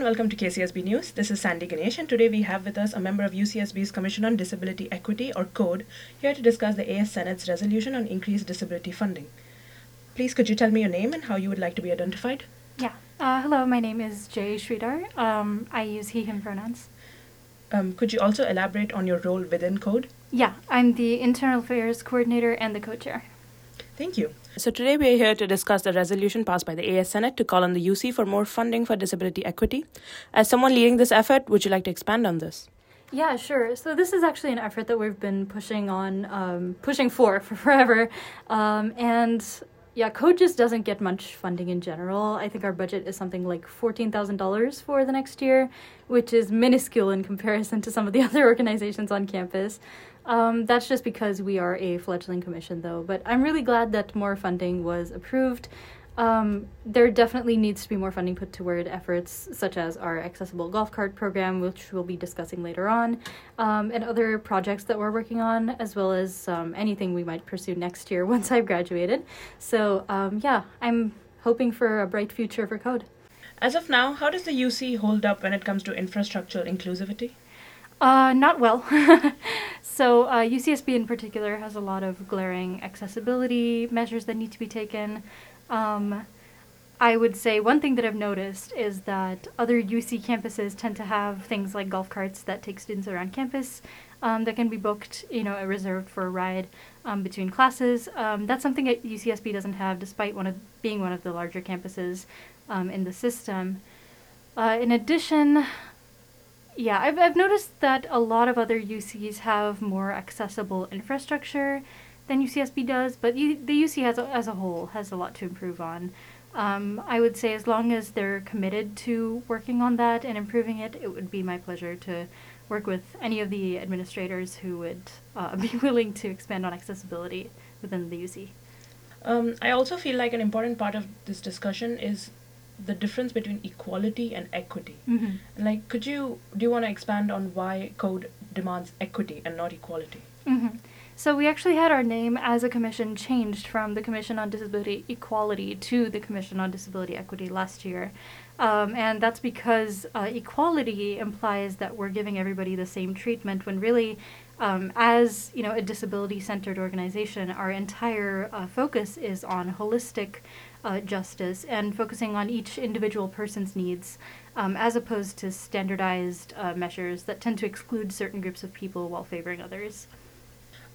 and welcome to KCSB News. This is Sandy Ganesh, and today we have with us a member of UCSB's Commission on Disability Equity, or CODE, here to discuss the AS Senate's resolution on increased disability funding. Please, could you tell me your name and how you would like to be identified? Yeah. Uh, hello, my name is Jay Sridhar. Um, I use he, him pronouns. Um, could you also elaborate on your role within CODE? Yeah, I'm the Internal Affairs Coordinator and the co-chair. Thank you. So today we are here to discuss the resolution passed by the AS Senate to call on the UC for more funding for disability equity. As someone leading this effort, would you like to expand on this? Yeah, sure. So this is actually an effort that we've been pushing on, um, pushing for for forever, um, and yeah, code just doesn't get much funding in general. I think our budget is something like $14,000 for the next year, which is minuscule in comparison to some of the other organizations on campus. Um, that's just because we are a fledgling commission, though. But I'm really glad that more funding was approved. Um, there definitely needs to be more funding put toward efforts such as our accessible golf cart program, which we'll be discussing later on, um, and other projects that we're working on, as well as um, anything we might pursue next year once I've graduated. So, um, yeah, I'm hoping for a bright future for code. As of now, how does the UC hold up when it comes to infrastructural inclusivity? Uh, not well. so, uh, UCSB in particular has a lot of glaring accessibility measures that need to be taken. Um, I would say one thing that I've noticed is that other UC campuses tend to have things like golf carts that take students around campus um, that can be booked, you know, reserved for a ride um, between classes. Um, that's something that UCSB doesn't have, despite one of being one of the larger campuses um, in the system. Uh, in addition, yeah, I've I've noticed that a lot of other UCs have more accessible infrastructure than UCSB does, but the UC as a, as a whole has a lot to improve on. Um, I would say as long as they're committed to working on that and improving it, it would be my pleasure to work with any of the administrators who would uh, be willing to expand on accessibility within the UC. Um, I also feel like an important part of this discussion is the difference between equality and equity. Mm-hmm. Like, could you do you want to expand on why code demands equity and not equality? Mm-hmm. So we actually had our name as a commission changed from the Commission on Disability Equality to the Commission on Disability Equity last year. Um, and that's because uh, equality implies that we're giving everybody the same treatment when really um, as you know a disability-centered organization, our entire uh, focus is on holistic uh, justice and focusing on each individual person's needs, um, as opposed to standardized uh, measures that tend to exclude certain groups of people while favoring others.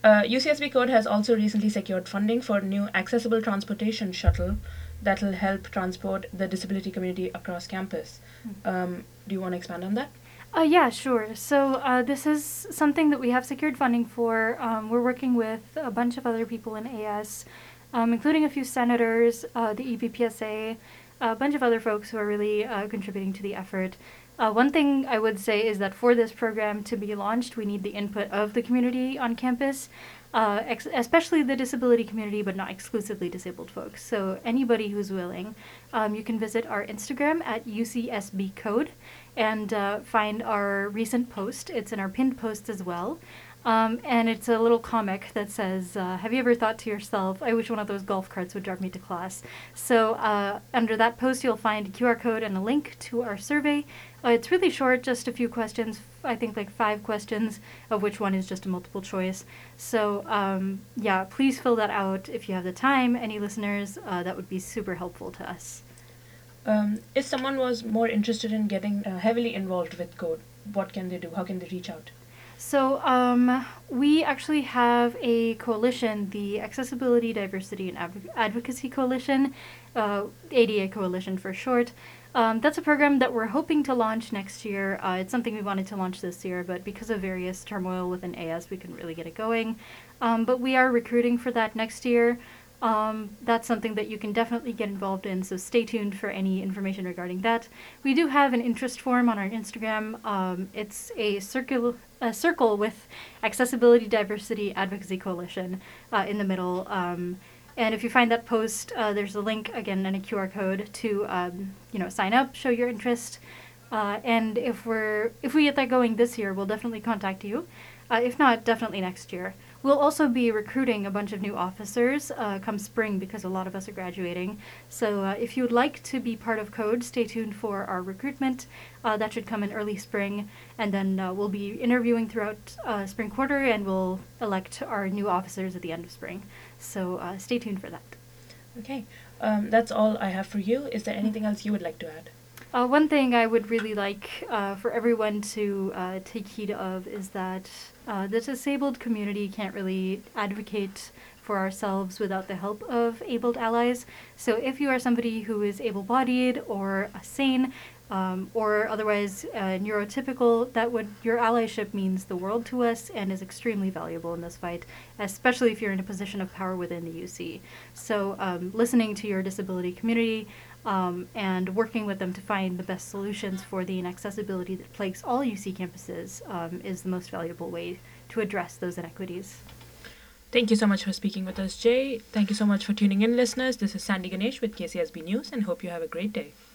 Uh, UCSB Code has also recently secured funding for a new accessible transportation shuttle that will help transport the disability community across campus. Mm-hmm. Um, do you want to expand on that? Uh, yeah, sure. So uh, this is something that we have secured funding for. Um, we're working with a bunch of other people in AS, um, including a few senators, uh, the EPPSA, a bunch of other folks who are really uh, contributing to the effort. Uh, one thing I would say is that for this program to be launched, we need the input of the community on campus, uh, ex- especially the disability community, but not exclusively disabled folks. So anybody who's willing, um, you can visit our Instagram at UCSB Code and uh, find our recent post. It's in our pinned post as well. Um, and it's a little comic that says, uh, Have you ever thought to yourself, I wish one of those golf carts would drive me to class? So, uh, under that post, you'll find a QR code and a link to our survey. Uh, it's really short, just a few questions, I think like five questions, of which one is just a multiple choice. So, um, yeah, please fill that out if you have the time. Any listeners, uh, that would be super helpful to us. Um, if someone was more interested in getting uh, heavily involved with code, what can they do? How can they reach out? So, um, we actually have a coalition, the Accessibility, Diversity, and Adv- Advocacy Coalition, uh, ADA Coalition for short. Um, that's a program that we're hoping to launch next year. Uh, it's something we wanted to launch this year, but because of various turmoil within AS, we couldn't really get it going. Um, but we are recruiting for that next year. Um, that's something that you can definitely get involved in, so stay tuned for any information regarding that. We do have an interest form on our Instagram. Um, it's a circle, a circle with Accessibility, Diversity, Advocacy Coalition uh, in the middle. Um, and if you find that post, uh, there's a link again and a QR code to um, you know sign up, show your interest, uh, and if we're if we get that going this year, we'll definitely contact you. Uh, if not, definitely next year. We'll also be recruiting a bunch of new officers uh, come spring because a lot of us are graduating. So uh, if you would like to be part of Code, stay tuned for our recruitment. Uh, that should come in early spring, and then uh, we'll be interviewing throughout uh, spring quarter, and we'll elect our new officers at the end of spring. So uh, stay tuned for that. Okay, um, that's all I have for you. Is there anything else you would like to add? Uh, one thing I would really like uh, for everyone to uh, take heed of is that uh, the disabled community can't really advocate for ourselves without the help of abled allies. So if you are somebody who is able bodied or sane, um, or otherwise uh, neurotypical, that would your allyship means the world to us and is extremely valuable in this fight, especially if you're in a position of power within the UC. So, um, listening to your disability community um, and working with them to find the best solutions for the inaccessibility that plagues all UC campuses um, is the most valuable way to address those inequities. Thank you so much for speaking with us, Jay. Thank you so much for tuning in, listeners. This is Sandy Ganesh with KCSB News, and hope you have a great day.